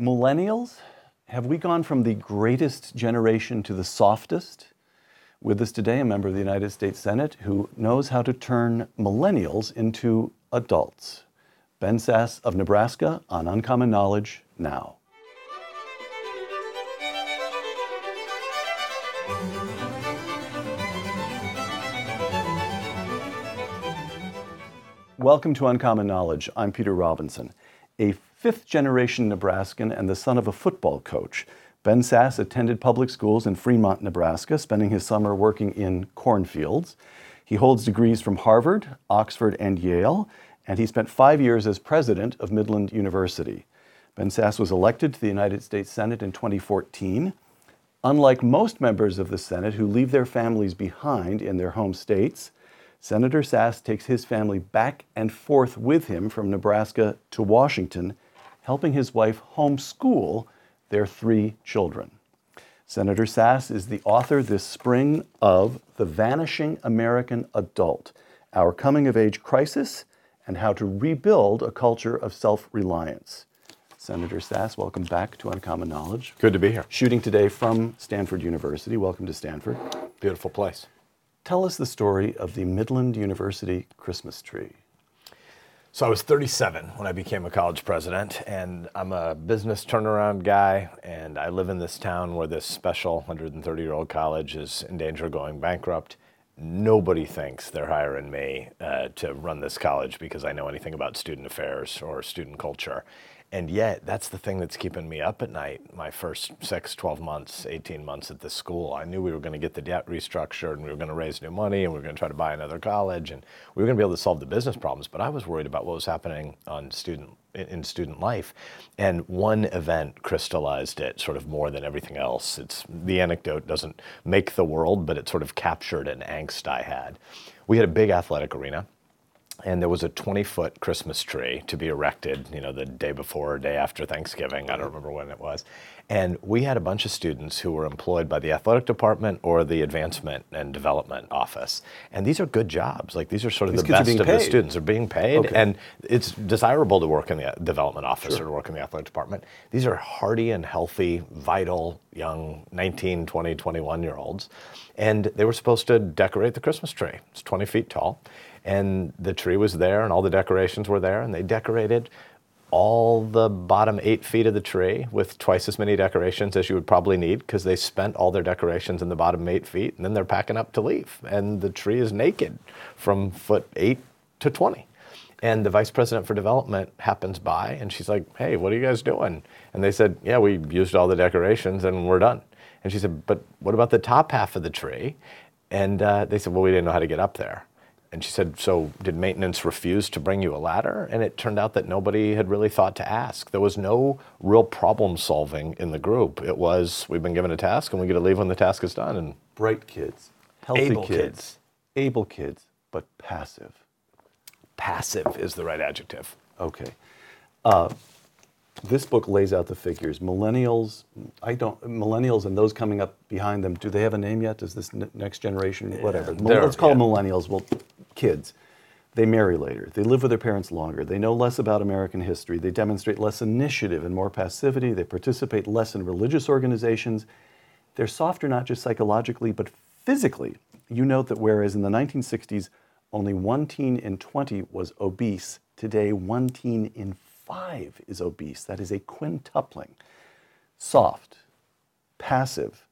Millennials, have we gone from the greatest generation to the softest? With us today, a member of the United States Senate who knows how to turn millennials into adults. Ben Sasse of Nebraska on Uncommon Knowledge now. Welcome to Uncommon Knowledge. I'm Peter Robinson. A fifth generation Nebraskan and the son of a football coach, Ben Sasse attended public schools in Fremont, Nebraska, spending his summer working in cornfields. He holds degrees from Harvard, Oxford, and Yale, and he spent five years as president of Midland University. Ben Sasse was elected to the United States Senate in 2014. Unlike most members of the Senate who leave their families behind in their home states, Senator Sasse takes his family back and forth with him from Nebraska to Washington, helping his wife homeschool their three children. Senator Sasse is the author this spring of The Vanishing American Adult Our Coming of Age Crisis and How to Rebuild a Culture of Self Reliance. Senator Sasse, welcome back to Uncommon Knowledge. Good to be here. Shooting today from Stanford University. Welcome to Stanford. Beautiful place. Tell us the story of the Midland University Christmas tree. So I was 37 when I became a college president, and I'm a business turnaround guy, and I live in this town where this special 130 year old college is in danger of going bankrupt. Nobody thinks they're hiring me uh, to run this college because I know anything about student affairs or student culture. And yet, that's the thing that's keeping me up at night. My first six, 12 months, 18 months at this school, I knew we were going to get the debt restructured and we were going to raise new money and we were going to try to buy another college and we were going to be able to solve the business problems. But I was worried about what was happening on student in student life. And one event crystallized it sort of more than everything else. It's the anecdote doesn't make the world, but it sort of captured an angst I had. We had a big athletic arena and there was a 20 foot Christmas tree to be erected, you know, the day before or day after Thanksgiving. I don't remember when it was. And we had a bunch of students who were employed by the athletic department or the advancement and development office. And these are good jobs. Like these are sort of These the best of paid. the students are being paid. Okay. And it's desirable to work in the development office or to work in the athletic department. These are hardy and healthy, vital, young 19, 20, 21 year olds. And they were supposed to decorate the Christmas tree. It's 20 feet tall and the tree was there and all the decorations were there and they decorated all the bottom eight feet of the tree with twice as many decorations as you would probably need because they spent all their decorations in the bottom eight feet and then they're packing up to leave. And the tree is naked from foot eight to 20 and the vice president for development happens by and she's like hey what are you guys doing? And they said yeah we used all the decorations and we're done. And she said but what about the top half of the tree? And uh, they said well we didn't know how to get up there and she said, So did maintenance refuse to bring you a ladder? And it turned out that nobody had really thought to ask. There was no real problem solving in the group. It was, we've been given a task and we get to leave when the task is done. And Bright kids, healthy Able kids, kids. able kids, but passive. passive is the right adjective. Okay. Uh, this book lays out the figures. Millennials, I don't. Millennials and those coming up behind them. Do they have a name yet? Does this n- next generation, whatever? Mil- they're- let's call them yeah. millennials. Well, kids. They marry later. They live with their parents longer. They know less about American history. They demonstrate less initiative and more passivity. They participate less in religious organizations. They're softer not just psychologically, but physically. You note that whereas in the 1960s, only one teen in 20 was obese, today one teen in five is obese. That is a quintupling. Soft, passive,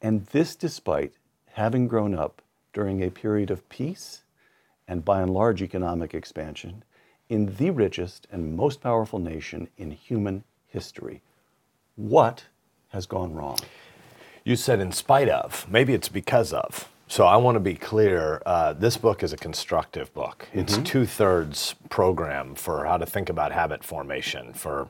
and this despite having grown up during a period of peace and by and large economic expansion in the richest and most powerful nation in human history. What has gone wrong? You said in spite of, maybe it's because of. So I want to be clear. Uh, this book is a constructive book. It's two thirds program for how to think about habit formation for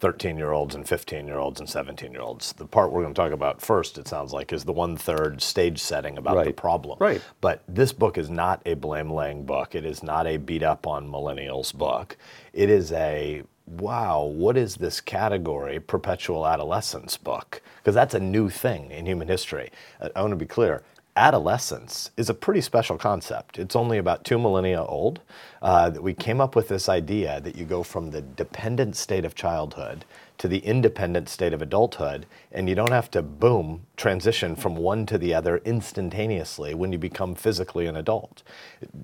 13 year olds and 15 year olds and 17 year olds. The part we're going to talk about first, it sounds like, is the one third stage setting about the problem. Right. But this book is not a blame laying book. It is not a beat up on millennials book. It is a wow, what is this category, perpetual adolescence book? Because that's a new thing in human history. Uh, I want to be clear. Adolescence is a pretty special concept. It's only about two millennia old. Uh, that we came up with this idea that you go from the dependent state of childhood to the independent state of adulthood, and you don't have to boom transition from one to the other instantaneously when you become physically an adult.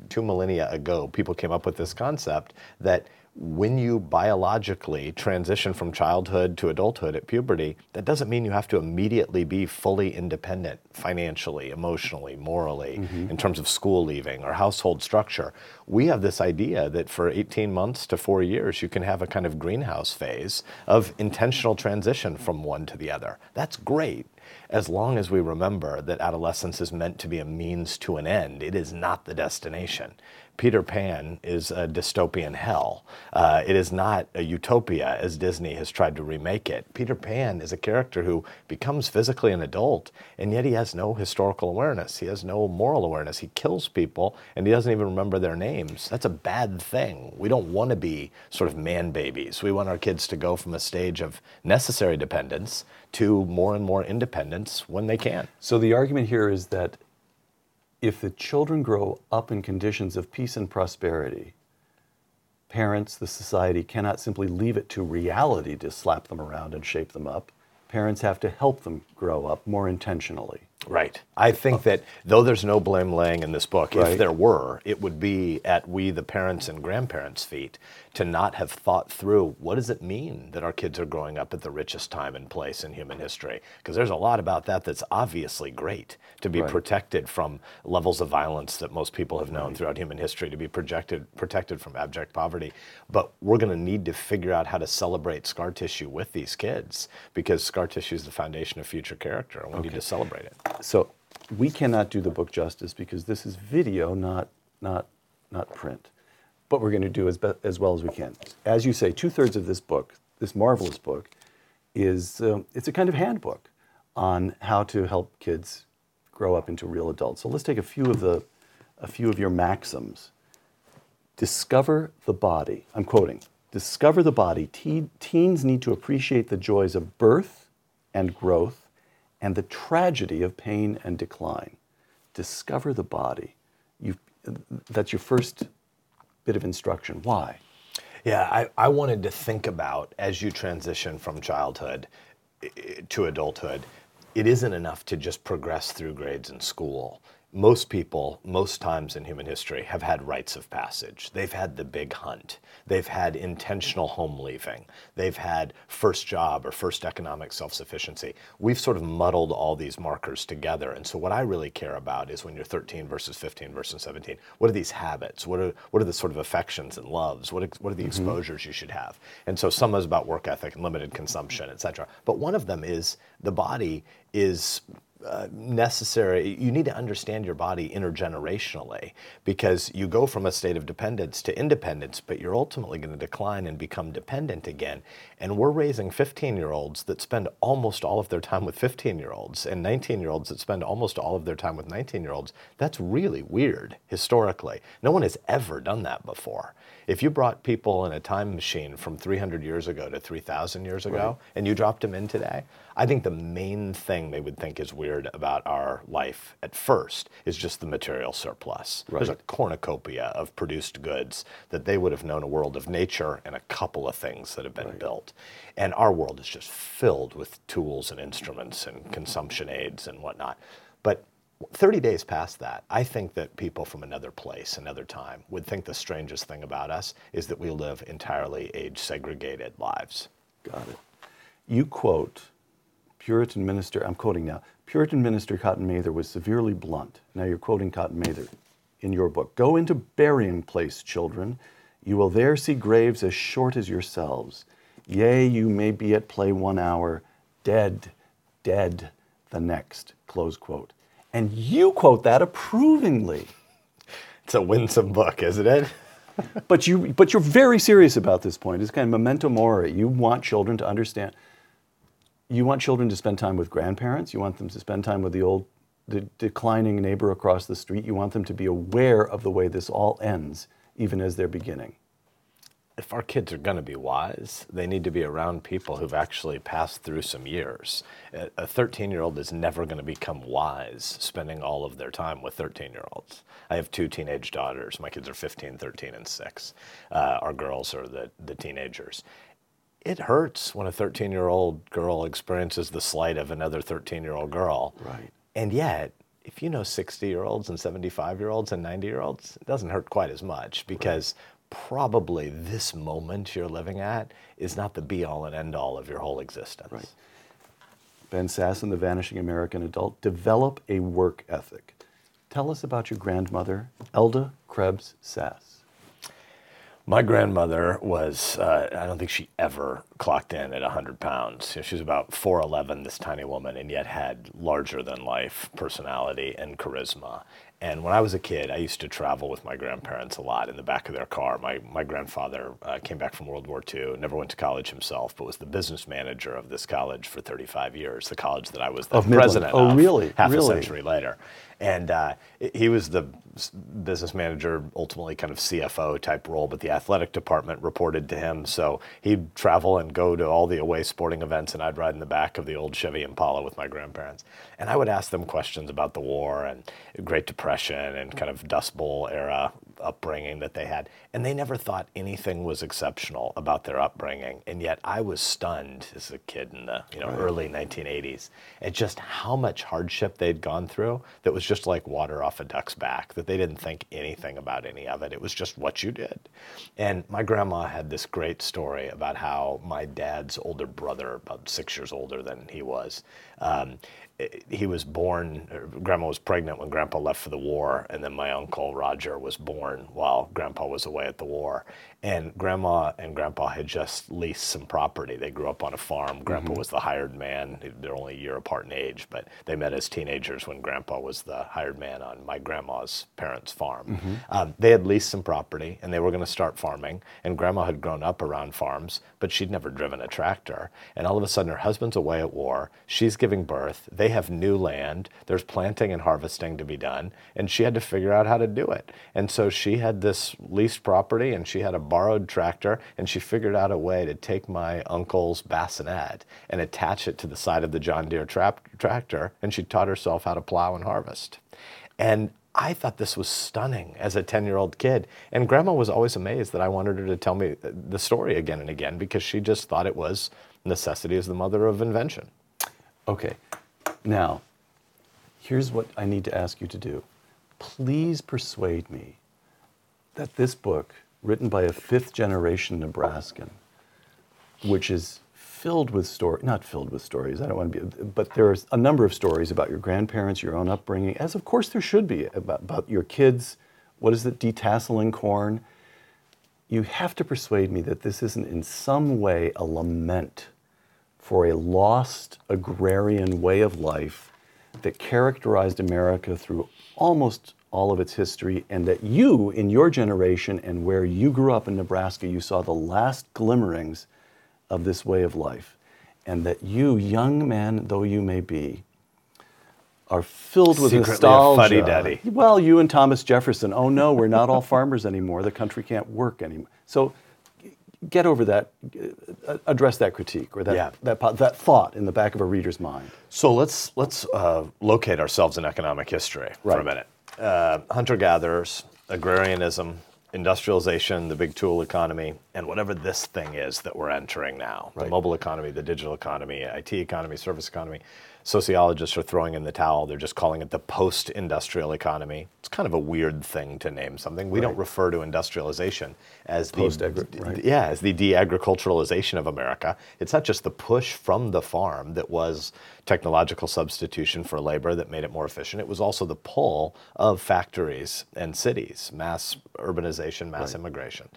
Two millennia ago, people came up with this concept that when you biologically transition from childhood to adulthood at puberty, that doesn't mean you have to immediately be fully independent financially, emotionally, morally, mm-hmm. in terms of school leaving or household structure. We have this idea that for 18 months to four years, you can have a kind of greenhouse phase of intentional transition from one to the other. That's great as long as we remember that adolescence is meant to be a means to an end, it is not the destination. Peter Pan is a dystopian hell. Uh, it is not a utopia as Disney has tried to remake it. Peter Pan is a character who becomes physically an adult, and yet he has no historical awareness. He has no moral awareness. He kills people, and he doesn't even remember their names. That's a bad thing. We don't want to be sort of man babies. We want our kids to go from a stage of necessary dependence to more and more independence when they can. So the argument here is that if the children grow up in conditions of peace and prosperity, parents, the society cannot simply leave it to reality to slap them around and shape them up. Parents have to help them grow up more intentionally. Right. I think that though there's no blame laying in this book, right. if there were, it would be at we, the parents and grandparents' feet, to not have thought through what does it mean that our kids are growing up at the richest time and place in human history? Because there's a lot about that that's obviously great to be right. protected from levels of violence that most people have known right. throughout human history, to be projected, protected from abject poverty. But we're going to need to figure out how to celebrate scar tissue with these kids because scar tissue is the foundation of future character, and we okay. need to celebrate it. So we cannot do the book justice because this is video, not, not, not print. But we're going to do as, be- as well as we can. As you say, two thirds of this book, this marvelous book, is um, it's a kind of handbook on how to help kids grow up into real adults. So let's take a few of the a few of your maxims. Discover the body. I'm quoting. Discover the body. Te- teens need to appreciate the joys of birth and growth and the tragedy of pain and decline. Discover the body. you that's your first bit of instruction. Why? Yeah, I, I wanted to think about as you transition from childhood to adulthood, it isn't enough to just progress through grades in school most people, most times in human history, have had rites of passage. They've had the big hunt. They've had intentional home leaving. They've had first job or first economic self sufficiency. We've sort of muddled all these markers together. And so, what I really care about is when you're 13 versus 15 versus 17, what are these habits? What are, what are the sort of affections and loves? What are, what are the mm-hmm. exposures you should have? And so, some is about work ethic and limited consumption, et cetera. But one of them is the body is uh, necessary. You need to understand your body intergenerationally because you go from a state of dependence to independence, but you're ultimately going to decline and become dependent again. And we're raising 15 year olds that spend almost all of their time with 15 year olds and 19 year olds that spend almost all of their time with 19 year olds. That's really weird historically. No one has ever done that before. If you brought people in a time machine from 300 years ago to 3,000 years ago right. and you dropped them in today, I think the main thing they would think is weird about our life at first is just the material surplus. Right. There's a cornucopia of produced goods that they would have known a world of nature and a couple of things that have been right. built. And our world is just filled with tools and instruments and consumption aids and whatnot. But 30 days past that, I think that people from another place, another time, would think the strangest thing about us is that we live entirely age segregated lives. Got it. You quote Puritan minister, I'm quoting now, Puritan minister Cotton Mather was severely blunt. Now you're quoting Cotton Mather in your book. Go into burying place, children. You will there see graves as short as yourselves. Yea, you may be at play one hour, dead, dead the next. Close quote. And you quote that approvingly. It's a winsome book, isn't it? but you but you're very serious about this point. It's kind of memento mori. You want children to understand. You want children to spend time with grandparents. You want them to spend time with the old the declining neighbor across the street. You want them to be aware of the way this all ends, even as they're beginning if our kids are going to be wise, they need to be around people who've actually passed through some years. A 13 year old is never going to become wise spending all of their time with 13 year olds. I have two teenage daughters. My kids are 15, 13, and 6. Uh, our girls are the, the teenagers. It hurts when a 13 year old girl experiences the slight of another 13 year old girl. Right. And yet, if you know 60 year olds and 75 year olds and 90 year olds, it doesn't hurt quite as much because probably this moment you're living at is not the be all and end all of your whole existence. Right. Ben Sasse and the Vanishing American Adult develop a work ethic. Tell us about your grandmother, Elda Krebs Sasse. My grandmother was, uh, I don't think she ever clocked in at 100 pounds. You know, she was about 4'11, this tiny woman, and yet had larger than life personality and charisma. And when I was a kid, I used to travel with my grandparents a lot in the back of their car. My, my grandfather uh, came back from World War II, never went to college himself, but was the business manager of this college for 35 years, the college that I was the Of Midland. president Oh, of really? half Really? a century later. And uh, he was the business manager, ultimately kind of CFO type role, but the athletic department reported to him. So he'd travel and go to all the away sporting events, and I'd ride in the back of the old Chevy Impala with my grandparents. And I would ask them questions about the war and Great Depression and kind of Dust Bowl era upbringing that they had. And they never thought anything was exceptional about their upbringing. And yet I was stunned as a kid in the you know, early 1980s at just how much hardship they'd gone through that was just like water off a duck's back, that they didn't think anything about any of it. It was just what you did. And my grandma had this great story about how my dad's older brother, about six years older than he was, um, he was born, grandma was pregnant when grandpa left for the war, and then my uncle Roger was born while grandpa was away at the war. And grandma and grandpa had just leased some property. They grew up on a farm. Grandpa was the hired man. They're only a year apart in age, but they met as teenagers when grandpa was the hired man on my grandma's parents' farm. Um, they had leased some property and they were going to start farming. And grandma had grown up around farms, but she'd never driven a tractor. And all of a sudden, her husband's away at war. She's giving birth. They have new land. There's planting and harvesting to be done. And she had to figure out how to do it. And so she had this leased property and she had a borrowed tractor. And she figured out a way to take my uncle's bassinet and attach it to the side of the John Deere trap- tractor. And she taught herself how to plow and harvest. And I thought this was stunning as a 10 year old kid. And grandma was always amazed that I wanted her to tell me the story again and again because she just thought it was necessity is the mother of invention. Okay. Now, here's what I need to ask you to do. Please persuade me that this book, written by a fifth generation Nebraskan, which is filled with story not filled with stories i don't want to be but there's a number of stories about your grandparents your own upbringing as of course there should be about, about your kids. What is it detasseling corn? You have to persuade me that this isn't in some way a lament for a lost agrarian way of life that characterized America through almost all of its history, and that you, in your generation and where you grew up in Nebraska, you saw the last glimmerings of this way of life. And that you, young man though you may be, are filled with Secretly a nostalgia. Well, you and Thomas Jefferson. Oh no, we're not all farmers anymore. The country can't work anymore. So get over that, uh, address that critique or that, Yeah. that, that thought in the back of a reader's mind. So let's let's uh, locate ourselves in economic history for a minute. Uh, Hunter gatherers, agrarianism, industrialization, the big tool economy, and whatever this thing is that we're entering now the mobile economy, the digital economy, IT economy, service economy. Sociologists are throwing in the towel. They're just calling it the post industrial economy. It's kind of a weird thing to name something. We don't refer to industrialization as the right. yeah, as the de-agriculturalization of America. It's not just the push from the farm that was technological substitution for labor that made it more efficient. It was also the pull of factories and cities, mass urbanization, mass immigration.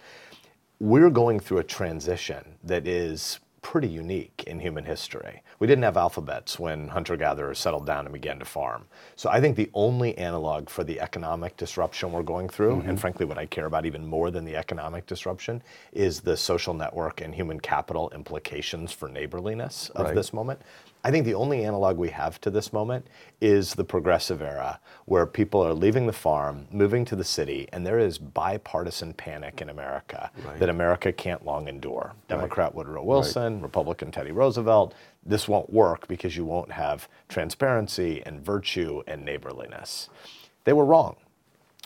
We're going through a transition that is pretty unique in human history. We didn't have alphabets when hunter gatherers settled down and began to farm. So I think the only analog for the economic disruption we're going through, and mm-hmm. frankly, what I care about even more than the economic disruption, is the social network and human capital implications for neighborliness of Right. this moment. I think the only analog we have to this moment is the progressive era, where people are leaving the farm, moving to the city, and there is bipartisan panic in America Right. that America can't long endure. Democrat Woodrow Wilson, Republican Teddy Roosevelt, this won't work because you won't have transparency and virtue and neighborliness. They were wrong.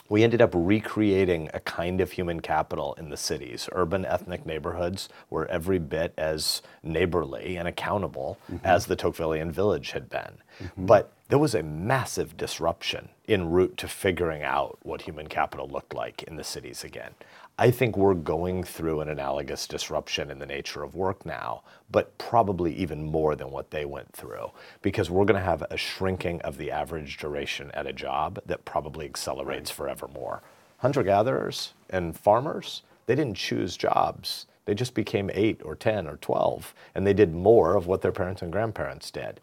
We ended up recreating a kind of human capital in the cities. Urban ethnic neighborhoods were every bit as neighborly and accountable mm-hmm. as the Tocquevillian village had been. Mm-hmm. But there was a massive disruption en route to figuring out what human capital looked like in the cities again. I think we're going through an analogous disruption in the nature of work now, but probably even more than what they went through, because we're going to have a shrinking of the average duration at a job that probably accelerates forevermore. Hunter gatherers and farmers, they didn't choose jobs. They just became eight or 10 or 12, and they did more of what their parents and grandparents did.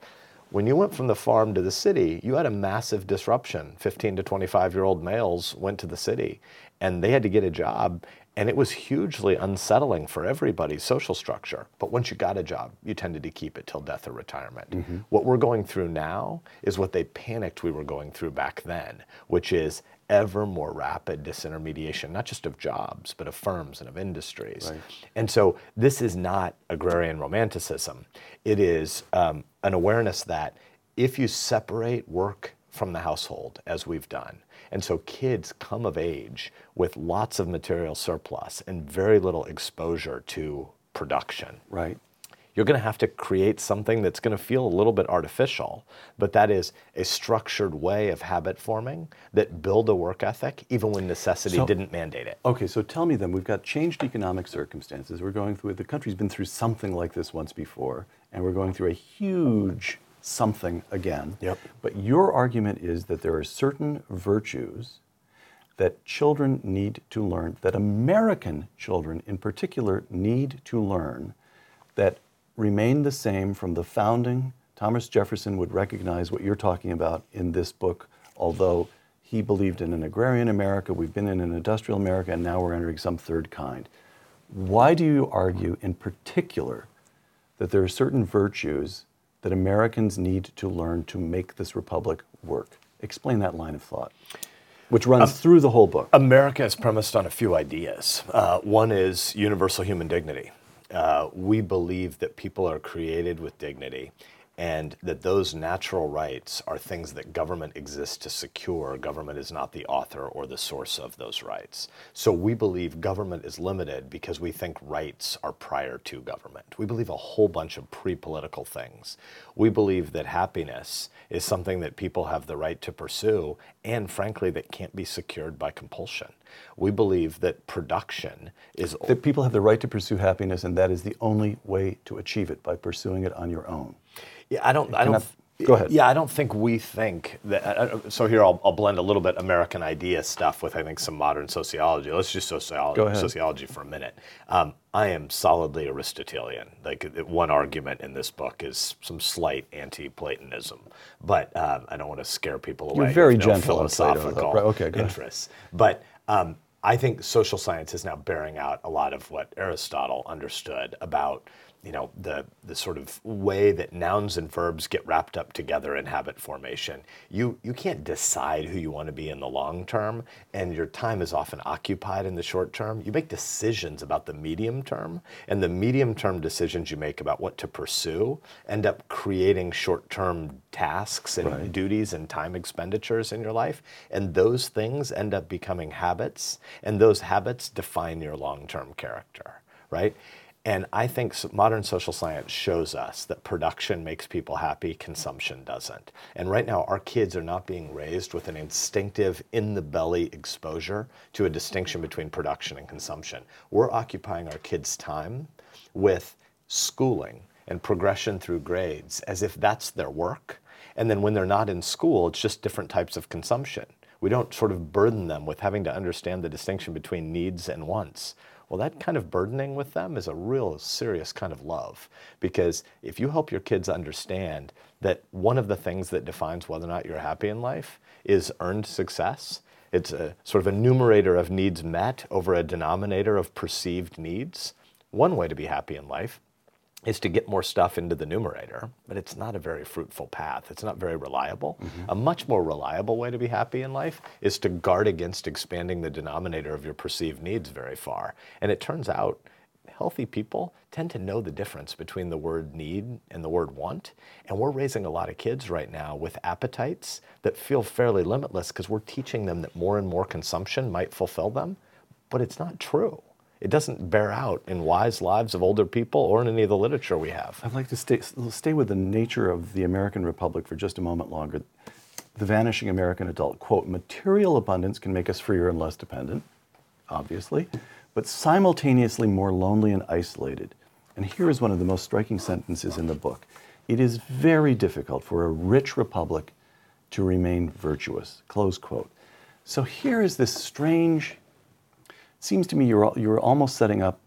When you went from the farm to the city, you had a massive disruption. 15 to 25 year old males went to the city and they had to get a job. And it was hugely unsettling for everybody's social structure. But once you got a job, you tended to keep it till death or retirement. Mm-hmm. What we're going through now is what they panicked we were going through back then, which is ever more rapid disintermediation, not just of jobs, but of firms and of industries. Right. And so this is not agrarian romanticism. It is um, an awareness that if you separate work from the household, as we've done, and so kids come of age with lots of material surplus and very little exposure to production. Right you're going to have to create something that's going to feel a little bit artificial, but that is a structured way of habit forming that build a work ethic even when necessity so, didn't mandate it. Okay, so tell me then, we've got changed economic circumstances. We're going through, the country's been through something like this once before, and we're going through a huge something again. Yep. But your argument is that there are certain virtues that children need to learn, that American children in particular need to learn, that remain the same from the founding. Thomas Jefferson would recognize what you're talking about in this book, although he believed in an agrarian America, we've been in an industrial America, and now we're entering some third kind. Why do you argue in particular that there are certain virtues that Americans need to learn to make this republic work? Explain that line of thought which runs um, through the whole book. America is premised on a few ideas. Uh, one is universal human dignity. Uh, we believe that people are created with dignity and that those natural rights are things that government exists to secure. Government is not the author or the source of those rights. So we believe government is limited because we think rights are prior to government. We believe a whole bunch of pre political things. We believe that happiness is something that people have the right to pursue and, frankly, that can't be secured by compulsion. We believe that production is. That people have the right to pursue happiness, and that is the only way to achieve it by pursuing it on your own. Yeah, I don't. I don't. Go ahead. Yeah, I don't think we think that. So here, I'll, I'll, blend a little bit American idea stuff with I think some modern sociology. Let's just sociology, sociology for a minute. Um, I am solidly Aristotelian. Like one argument in this book is some slight anti-Platonism, but um, I don't want to scare people away. You're very no gentle philosophical right. okay, interests. But um, I think social science is now bearing out a lot of what Aristotle understood about you know the the sort of way that nouns and verbs get wrapped up together in habit formation. You you can't decide who you want to be in the long term, and your time is often occupied in the short term. You make decisions about the medium term, and the medium term decisions you make about what to pursue end up creating short term tasks and right. duties and time expenditures in your life, and those things end up becoming habits, and those habits define your long term character. Right? And I think modern social science shows us that production makes people happy, consumption doesn't. And right now, our kids are not being raised with an instinctive, in the belly exposure to a distinction mm-hmm. between production and consumption. We're occupying our kids' time with schooling and progression through grades as if that's their work. And then when they're not in school, it's just different types of consumption. We don't sort of burden them with having to understand the distinction between needs and wants. Well, that kind of burdening with them is a real serious kind of love. Because if you help your kids understand that one of the things that defines whether or not you're happy in life is earned success, it's a sort of a numerator of needs met over a denominator of perceived needs. One way to be happy in life is to get more stuff into the numerator, but it's not a very fruitful path. It's not very reliable. Mm-hmm. A much more reliable way to be happy in life is to guard against expanding the denominator of your perceived needs very far. And it turns out healthy people tend to know the difference between the word need and the word want. And we're raising a lot of kids right now with appetites that feel fairly limitless because we're teaching them that more and more consumption might fulfill them. But it's not true. It doesn't bear out in wise lives of older people or in any of the literature we have. I'd like to stay, stay with the nature of the American Republic for just a moment longer. The vanishing American adult, quote, material abundance can make us freer and less dependent, obviously but simultaneously more lonely and isolated. And here is one of the most striking sentences in the book. It is very difficult for a rich republic to remain virtuous. Close quote. So here is this strange, seems to me you're, you're almost setting up,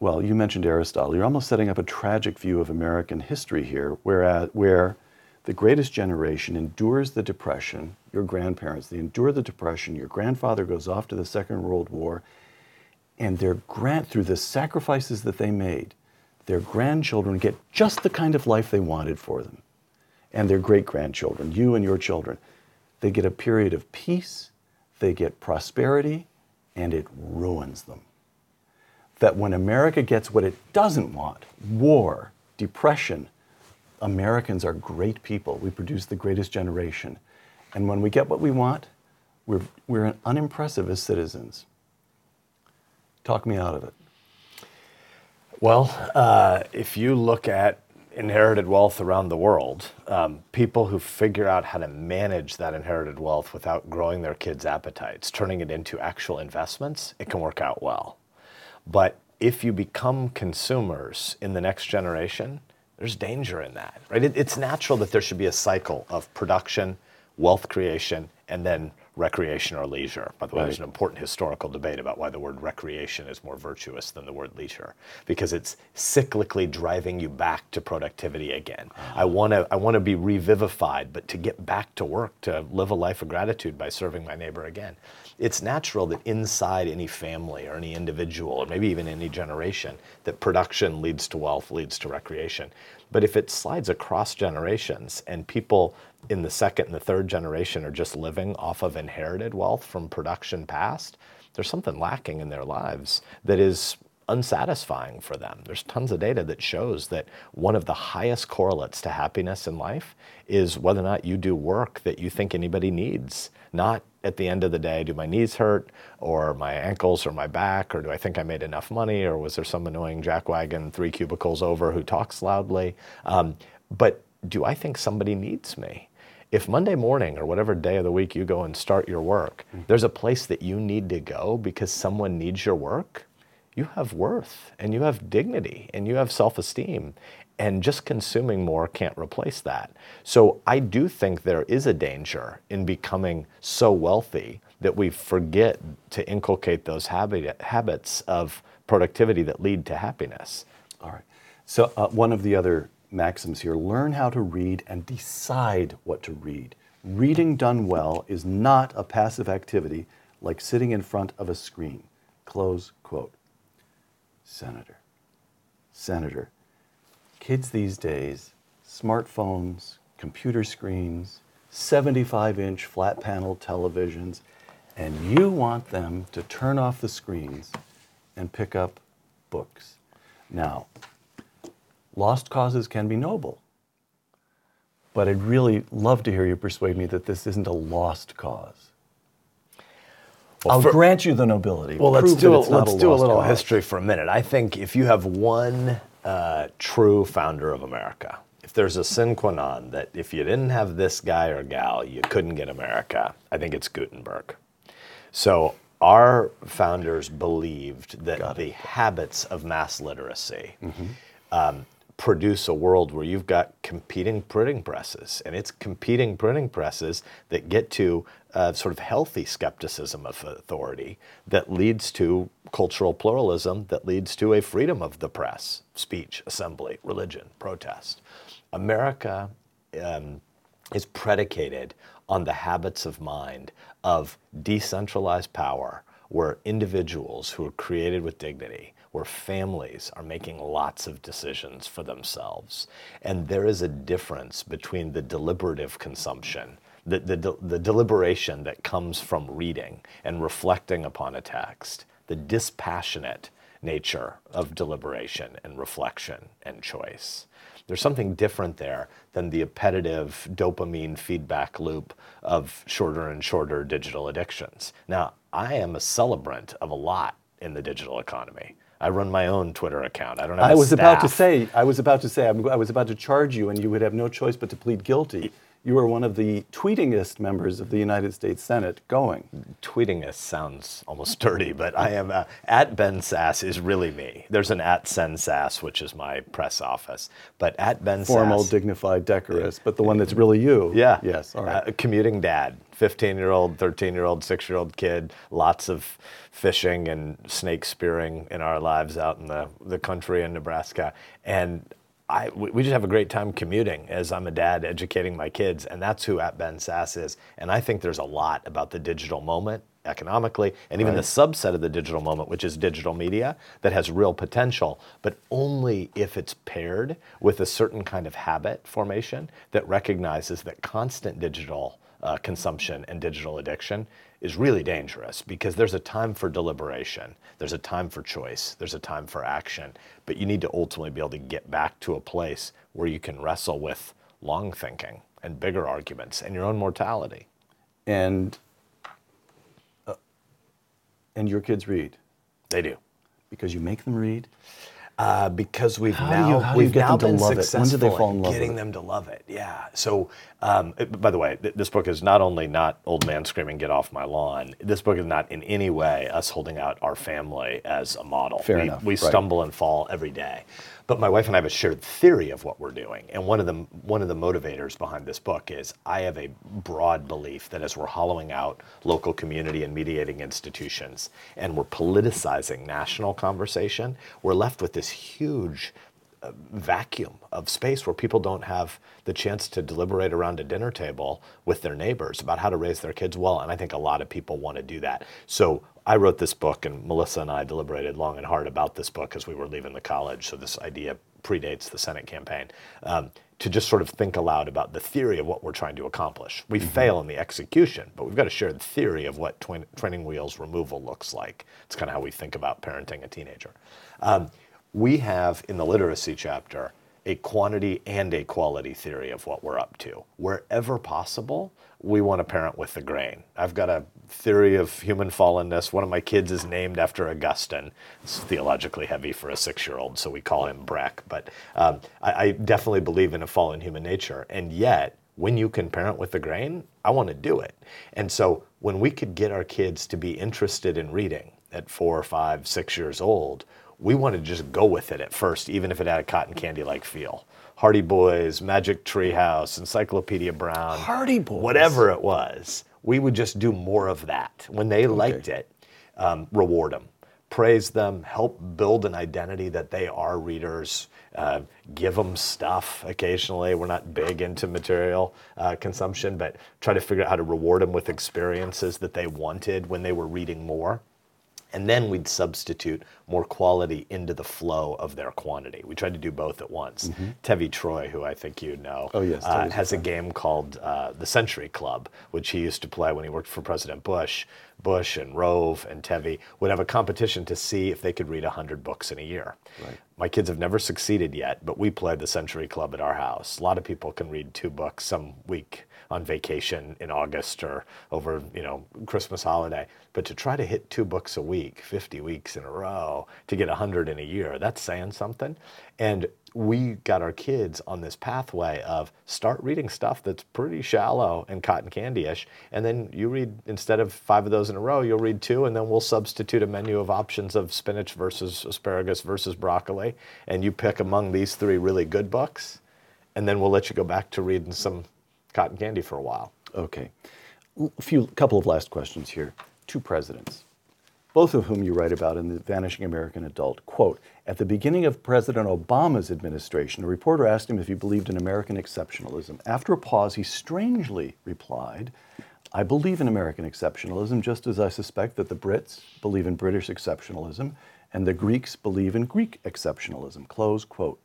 well, you mentioned Aristotle, you're almost setting up a tragic view of American history here, whereas, uh, where the greatest generation endures the depression, your grandparents, they endure the depression, your grandfather goes off to the Second World War, and their grand through the sacrifices that they made, their grandchildren get just the kind of life they wanted for them. And their great grandchildren, you and your children, they get a period of peace, they get prosperity, and it ruins them. That when America gets what it doesn't want war, depression, Americans are great people. We produce the greatest generation. And when we get what we want, we're, we're unimpressive as citizens. Talk me out of it. Well, uh, if you look at inherited wealth around the world, um, people who figure out how to manage that inherited wealth without growing their kids' appetites, turning it into actual investments, it can work out well. But if you become consumers in the next generation, there's danger in that, right? It, it's natural that there should be a cycle of production, wealth creation, and then recreation or leisure. By the way, right. there's an important historical debate about why the word recreation is more virtuous than the word leisure, because it's cyclically driving you back to productivity again. Oh. I want to I want to be revivified, but to get back to work, to live a life of gratitude by serving my neighbor again. It's natural that inside any family or any individual, or maybe even any generation, that production leads to wealth, leads to recreation. But if it slides across generations and people in the second and the third generation are just living off of inherited wealth from production past, there's something lacking in their lives that is unsatisfying for them. There's tons of data that shows that one of the highest correlates to happiness in life is whether or not you do work that you think anybody needs, not at the end of the day, do my knees hurt or my ankles or my back, or do I think I made enough money, or was there some annoying jackwagon three cubicles over who talks loudly? Um, but do I think somebody needs me? If Monday morning or whatever day of the week you go and start your work, mm-hmm. there's a place that you need to go because someone needs your work, you have worth and you have dignity and you have self esteem and just consuming more can't replace that. So I do think there is a danger in becoming so wealthy that we forget to inculcate those habit, habits of productivity that lead to happiness. All right. So uh, one of the other maxims here learn how to read and decide what to read. Reading done well is not a passive activity like sitting in front of a screen. Close quote. Senator. Senator, kids these days, smartphones, computer screens, 75 inch flat panel televisions, and you want them to turn off the screens and pick up books. Now, lost causes can be noble, but I'd really love to hear you persuade me that this isn't a lost cause. Well, I'll for, grant you the nobility. Well, let's do a, let's a do a little cause. history for a minute. I think if you have one uh, true founder of America. If there's a sine qua non that if you didn't have this guy or gal, you couldn't get America, I think it's Gutenberg. So our founders believed that the habits of mass literacy mm-hmm. um, produce a world where you've got competing printing presses, and it's competing printing presses that get to uh, sort of healthy skepticism of authority that leads to cultural pluralism, that leads to a freedom of the press, speech, assembly, religion, protest. America um, is predicated on the habits of mind of decentralized power, where individuals who are created with dignity, where families are making lots of decisions for themselves. And there is a difference between the deliberative consumption the, the, the deliberation that comes from reading and reflecting upon a text, the dispassionate nature of deliberation and reflection and choice. There's something different there than the appetitive dopamine feedback loop of shorter and shorter digital addictions. Now, I am a celebrant of a lot in the digital economy. I run my own Twitter account. I don't have. I was staff. about to say. I was about to say. I was about to charge you, and you would have no choice but to plead guilty you are one of the tweetingest members of the United States Senate going. Tweetingest sounds almost dirty, but I am uh, at Ben Sasse is really me. There's an at Sen Sasse, which is my press office, but at Ben Formal, Sasse, dignified, decorous, but the one that's really you. Yeah. Yes. All right. Uh, commuting dad, 15 year old, 13 year old, six year old kid, lots of fishing and snake spearing in our lives out in the, the country in Nebraska. And I, we just have a great time commuting as I'm a dad educating my kids, and that's who at Ben Sasse is. And I think there's a lot about the digital moment economically, and even right. the subset of the digital moment, which is digital media, that has real potential, but only if it's paired with a certain kind of habit formation that recognizes that constant digital uh, consumption and digital addiction is really dangerous because there's a time for deliberation, there's a time for choice, there's a time for action, but you need to ultimately be able to get back to a place where you can wrestle with long thinking and bigger arguments and your own mortality. And uh, and your kids read. They do. Because you make them read. Uh, because we've how now you, we've now been successful in love getting them to love it. Yeah. So, um, by the way, th- this book is not only not old man screaming "Get off my lawn." This book is not in any way us holding out our family as a model. Fair we, enough. We right. stumble and fall every day. But my wife and I have a shared theory of what we're doing. And one of the one of the motivators behind this book is I have a broad belief that as we're hollowing out local community and mediating institutions and we're politicizing national conversation, we're left with this huge vacuum of space where people don't have the chance to deliberate around a dinner table with their neighbors about how to raise their kids well. And I think a lot of people want to do that. So I wrote this book, and Melissa and I deliberated long and hard about this book as we were leaving the college. So this idea predates the Senate campaign. Um, to just sort of think aloud about the theory of what we're trying to accomplish. We mm-hmm. fail in the execution, but we've got a shared theory of what twin, training wheels removal looks like. It's kind of how we think about parenting a teenager. Um, we have in the literacy chapter a quantity and a quality theory of what we're up to. Wherever possible, we want to parent with the grain. I've got a theory of human fallenness. One of my kids is named after Augustine. It's theologically heavy for a six year old, so we call him Breck. But um, I, I definitely believe in a fallen human nature. And yet, when you can parent with the grain, I want to do it. And so when we could get our kids to be interested in reading at four, five, six years old, we wanted to just go with it at first, even if it had a cotton candy like feel. Hardy Boys, Magic Treehouse, Encyclopedia Brown, Hardy Boys, whatever it was, we would just do more of that. When they okay. liked it, um, reward them, praise them, help build an identity that they are readers. Uh, give them stuff occasionally. We're not big into material uh, consumption, but try to figure out how to reward them with experiences that they wanted when they were reading more and then we'd substitute more quality into the flow of their quantity. We tried to do both at once. Mm-hmm. Tevi Troy, who I think you know, oh, yes, uh, has a game called uh, the Century Club, which he used to play when he worked for President Bush. Bush and Rove and Tevi would have a competition to see if they could read 100 books in a year. Right. My kids have never succeeded yet, but we play the Century Club at our house. A lot of people can read two books some week on vacation in August or over, you know, Christmas holiday. But to try to hit two books a week, 50 weeks in a row, to get 100 in a year, that's saying something. And we got our kids on this pathway of start reading stuff that's pretty shallow and cotton candy-ish and then you read instead of five of those in a row you'll read two and then we'll substitute a menu of options of spinach versus asparagus versus broccoli and you pick among these three really good books and then we'll let you go back to reading some cotton candy for a while. Okay. A few couple of last questions here. Two presidents, both of whom you write about in the Vanishing American Adult. Quote, at the beginning of President Obama's administration, a reporter asked him if he believed in American exceptionalism. After a pause, he strangely replied, I believe in American exceptionalism just as I suspect that the Brits believe in British exceptionalism and the Greeks believe in Greek exceptionalism. Close quote.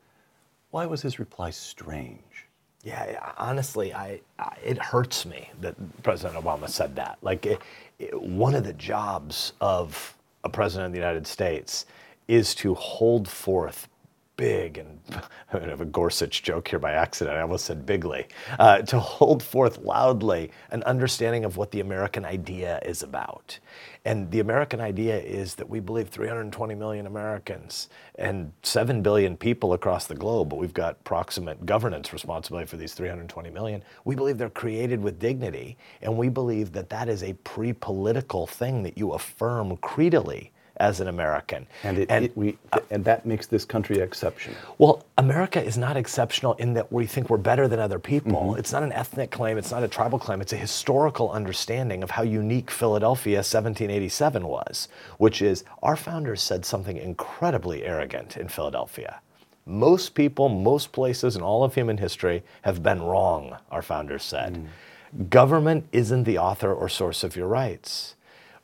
Why was his reply strange? Yeah, honestly, I, I, it hurts me that President Obama said that. Like, it, it, one of the jobs of a president of the United States is to hold forth big and I have a Gorsuch joke here by accident. I almost said bigly. Uh, to hold forth loudly an understanding of what the American idea is about. And the American idea is that we believe 320 million Americans and 7 billion people across the globe, but we've got proximate governance responsibility for these 320 million. We believe they're created with dignity, and we believe that that is a pre political thing that you affirm creedally as an American. And, it, and, it, we, and that makes this country exceptional. Well, America is not exceptional in that we think we're better than other people. Mm-hmm. It's not an ethnic claim, it's not a tribal claim, it's a historical understanding of how unique Philadelphia 1787 was, which is our founders said something incredibly arrogant in Philadelphia. Most people, most places in all of human history have been wrong, our founders said. Mm. Government isn't the author or source of your rights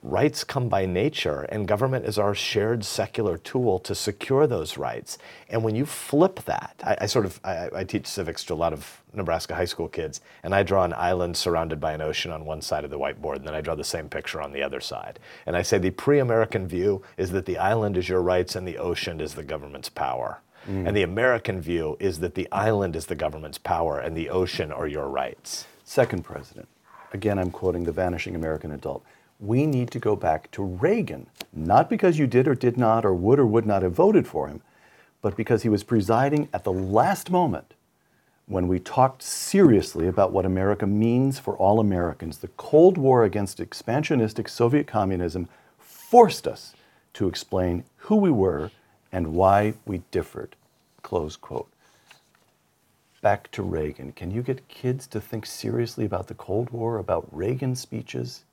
rights come by nature, and government is our shared secular tool to secure those rights. And when you flip that, I, I sort of I, I, teach civics to a lot of Nebraska high school kids, and I draw an island surrounded by an ocean on one side of the whiteboard, and then I draw the same picture on the other side. And I say the pre-American view is that the island is your rights and the ocean is the government's power. Mm. And the American view is that the island is the government's power and the ocean are your rights. Second president. Again, I'm quoting the vanishing American adult we need to go back to Reagan, not because you did or did not, or would or would not have voted for him, but because he was presiding at the last moment when we talked seriously about what America means for all Americans. The Cold War against expansionistic Soviet communism forced us to explain who we were and why we differed. Close quote. Back to Reagan. Can you get kids to think seriously about the Cold War, about Reagan speeches?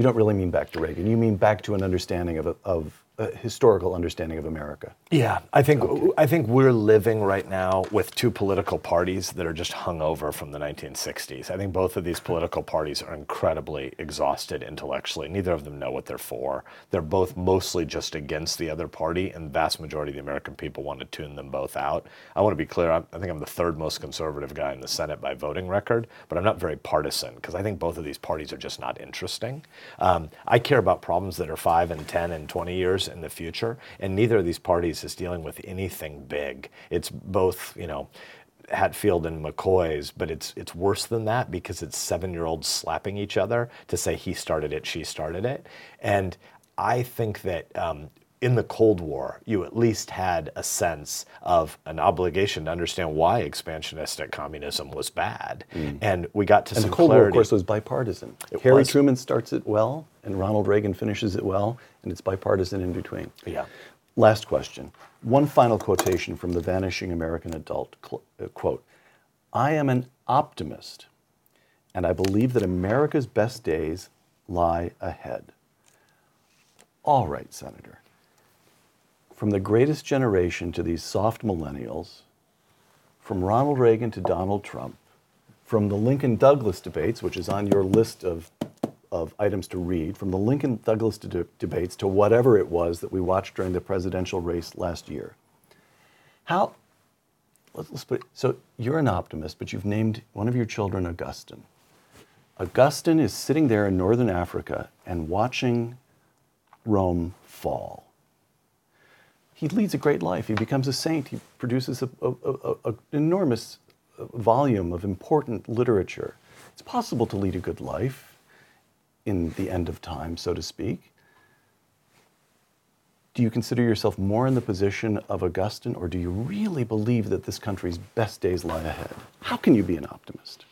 You don't really mean back to Reagan. You mean back to an understanding of, of a historical understanding of America. Yeah, I think okay. I think we're living right now with two political parties that are just hung over from the 1960s. I think both of these political parties are incredibly exhausted intellectually. Neither of them know what they're for. They're both mostly just against the other party, and the vast majority of the American people want to tune them both out. I want to be clear. I think I'm the third most conservative guy in the Senate by voting record, but I'm not very partisan because I think both of these parties are just not interesting. Um, I care about problems that are five and 10 and 20 years in the future. And neither of these parties is dealing with anything big. It's both, you know, Hatfield and McCoy's, but it's it's worse than that because it's seven year olds slapping each other to say he started it, she started it. And I think that um, in the Cold War, you at least had a sense of an obligation to understand why expansionistic communism was bad, mm. and we got to and some the Cold clarity. War, of course, was bipartisan. It Harry was. Truman starts it well, and Ronald Reagan finishes it well, and it's bipartisan in between. Yeah. Last question. One final quotation from the Vanishing American Adult uh, quote: "I am an optimist, and I believe that America's best days lie ahead." All right, Senator from the greatest generation to these soft millennials, from Ronald Reagan to Donald Trump, from the Lincoln Douglas debates, which is on your list of, of items to read, from the Lincoln Douglas de- debates to whatever it was that we watched during the presidential race last year. How, let's, put it, so you're an optimist, but you've named one of your children Augustine. Augustine is sitting there in northern Africa and watching Rome fall he leads a great life. He becomes a saint. He produces an enormous volume of important literature. It's possible to lead a good life in the end of time, so to speak. Do you consider yourself more in the position of Augustine, or do you really believe that this country's best days lie ahead? How can you be an optimist?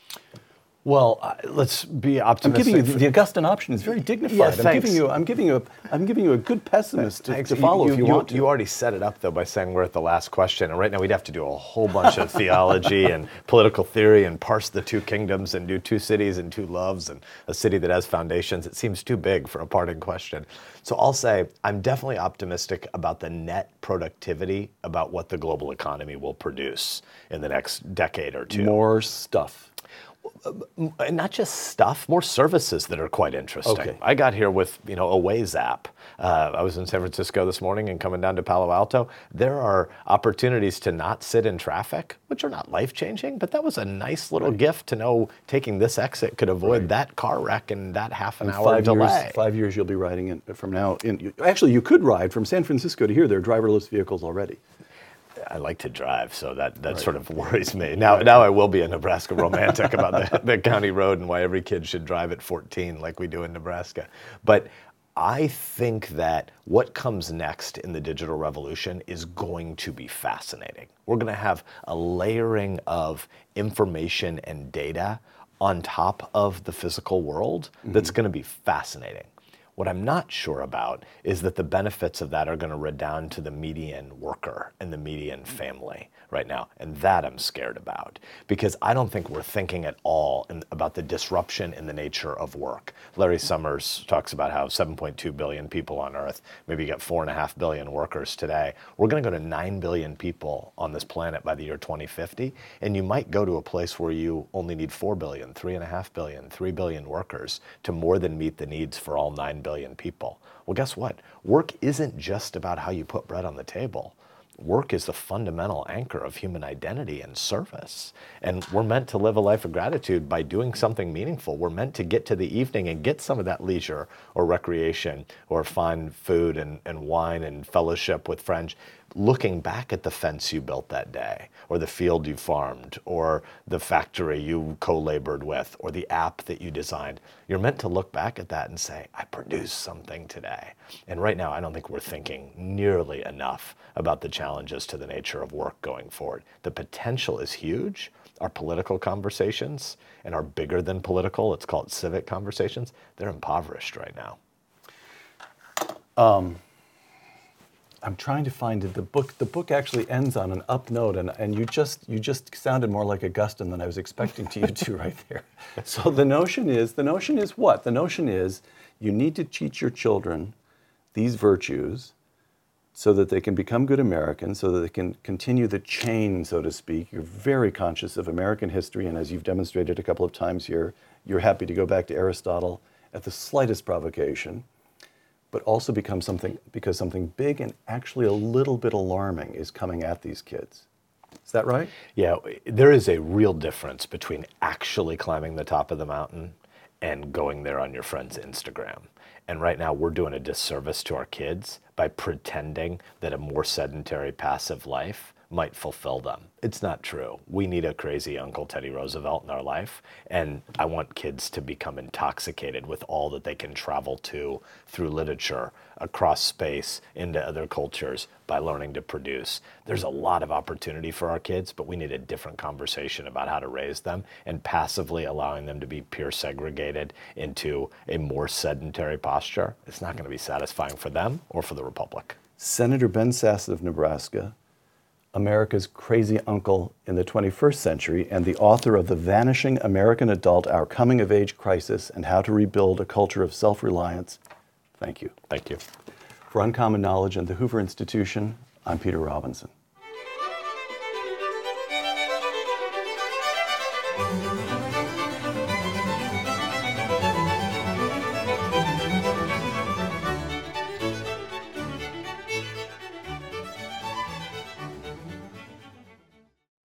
Well, uh, let's be optimistic. I'm giving you the Augustine option is very dignified. Yeah, I'm giving you I'm giving you a I'm giving you a good pessimist to, to, follow you, if you, you, want to. You already set it up though by saying we're at the last question, and right now we'd have to do a whole bunch of theology and political theory and parse the two kingdoms and do two cities and two loves and a city that has foundations. It seems too big for a parting question. So I'll say I'm definitely optimistic about the net productivity about what the global economy will produce in the next decade or two. More stuff. And not just stuff, more services that are quite interesting. Okay. I got here with you know a Waze app. Uh, I was in San Francisco this morning and coming down to Palo Alto. There are opportunities to not sit in traffic, which are not life changing, but that was a nice little gift to know taking this exit could avoid that car wreck and that half an hour five delay. years, five years you'll be riding in from now. In, actually, you could ride from San Francisco to here. There are driverless vehicles already. I like to drive, so that, that sort of worries me. Now, now I will be a Nebraska romantic about the, the county road and why every kid should drive at 14 like we do in Nebraska. But I think that what comes next in the digital revolution is going to be fascinating. We're going to have a layering of information and data on top of the physical world mm-hmm. that's going to be fascinating. What I'm not sure about is that the benefits of that are going to redound to the median worker and the median family right now. And that I'm scared about because I don't think we're thinking at all in, about the disruption in the nature of work. Larry Summers talks about how 7.2 billion people on Earth, maybe you got 4.5 billion workers today. We're going to go to 9 billion people on this planet by the year 2050. And you might go to a place where you only need 4 billion, 3.5 billion, 3 billion workers to more than meet the needs for all 9 billion people. Well, guess what? Work isn't just about how you put bread on the table. Work is the fundamental anchor of human identity and service. And we're meant to live a life of gratitude by doing something meaningful. We're meant to get to the evening and get some of that leisure or recreation or fun food and, and wine and fellowship with friends looking back at the fence you built that day, or the field you farmed, or the factory you co labored with, or the app that you designed. You're meant to look back at that and say, I produced something today. And right now, I don't think we're thinking nearly enough about the challenges to the nature of work going forward. The potential is huge. Our political conversations and our bigger than political, let's call it civic conversations, they're impoverished right now. Um, I'm trying to find it. The book. The book actually ends on an up note, and, and you just you just sounded more like Augustine than I was expecting to you to right there. So the notion is the notion is what? The notion is you need to teach your children these virtues so that they can become good Americans, so that they can continue the chain, so to speak. You're very conscious of American history, and as you've demonstrated a couple of times here, you're happy to go back to Aristotle at the slightest provocation but also become something because something big and actually a little bit alarming is coming at these kids. Is that right? Yeah, there is a real difference between actually climbing the top of the mountain and going there on your friend's Instagram. And right now, we're doing a disservice to our kids by pretending that a more sedentary, passive life might fulfill them. It's not true. We need a crazy Uncle Teddy Roosevelt in our life. And I want kids to become intoxicated with all that they can travel to through literature, across space, into other cultures by learning to produce. There's a lot of opportunity for our kids, but we need a different conversation about how to raise them and passively allowing them to be peer segregated into a more sedentary posture. It's not going to be satisfying for them or for the Republic. Senator Ben Sasse of Nebraska, America's crazy uncle in the 21st century, and the author of The Vanishing American Adult Our Coming of Age Crisis and How to Rebuild a Culture of Self Reliance. Thank you. Thank you. For Uncommon Knowledge and the Hoover Institution, I'm Peter Robinson.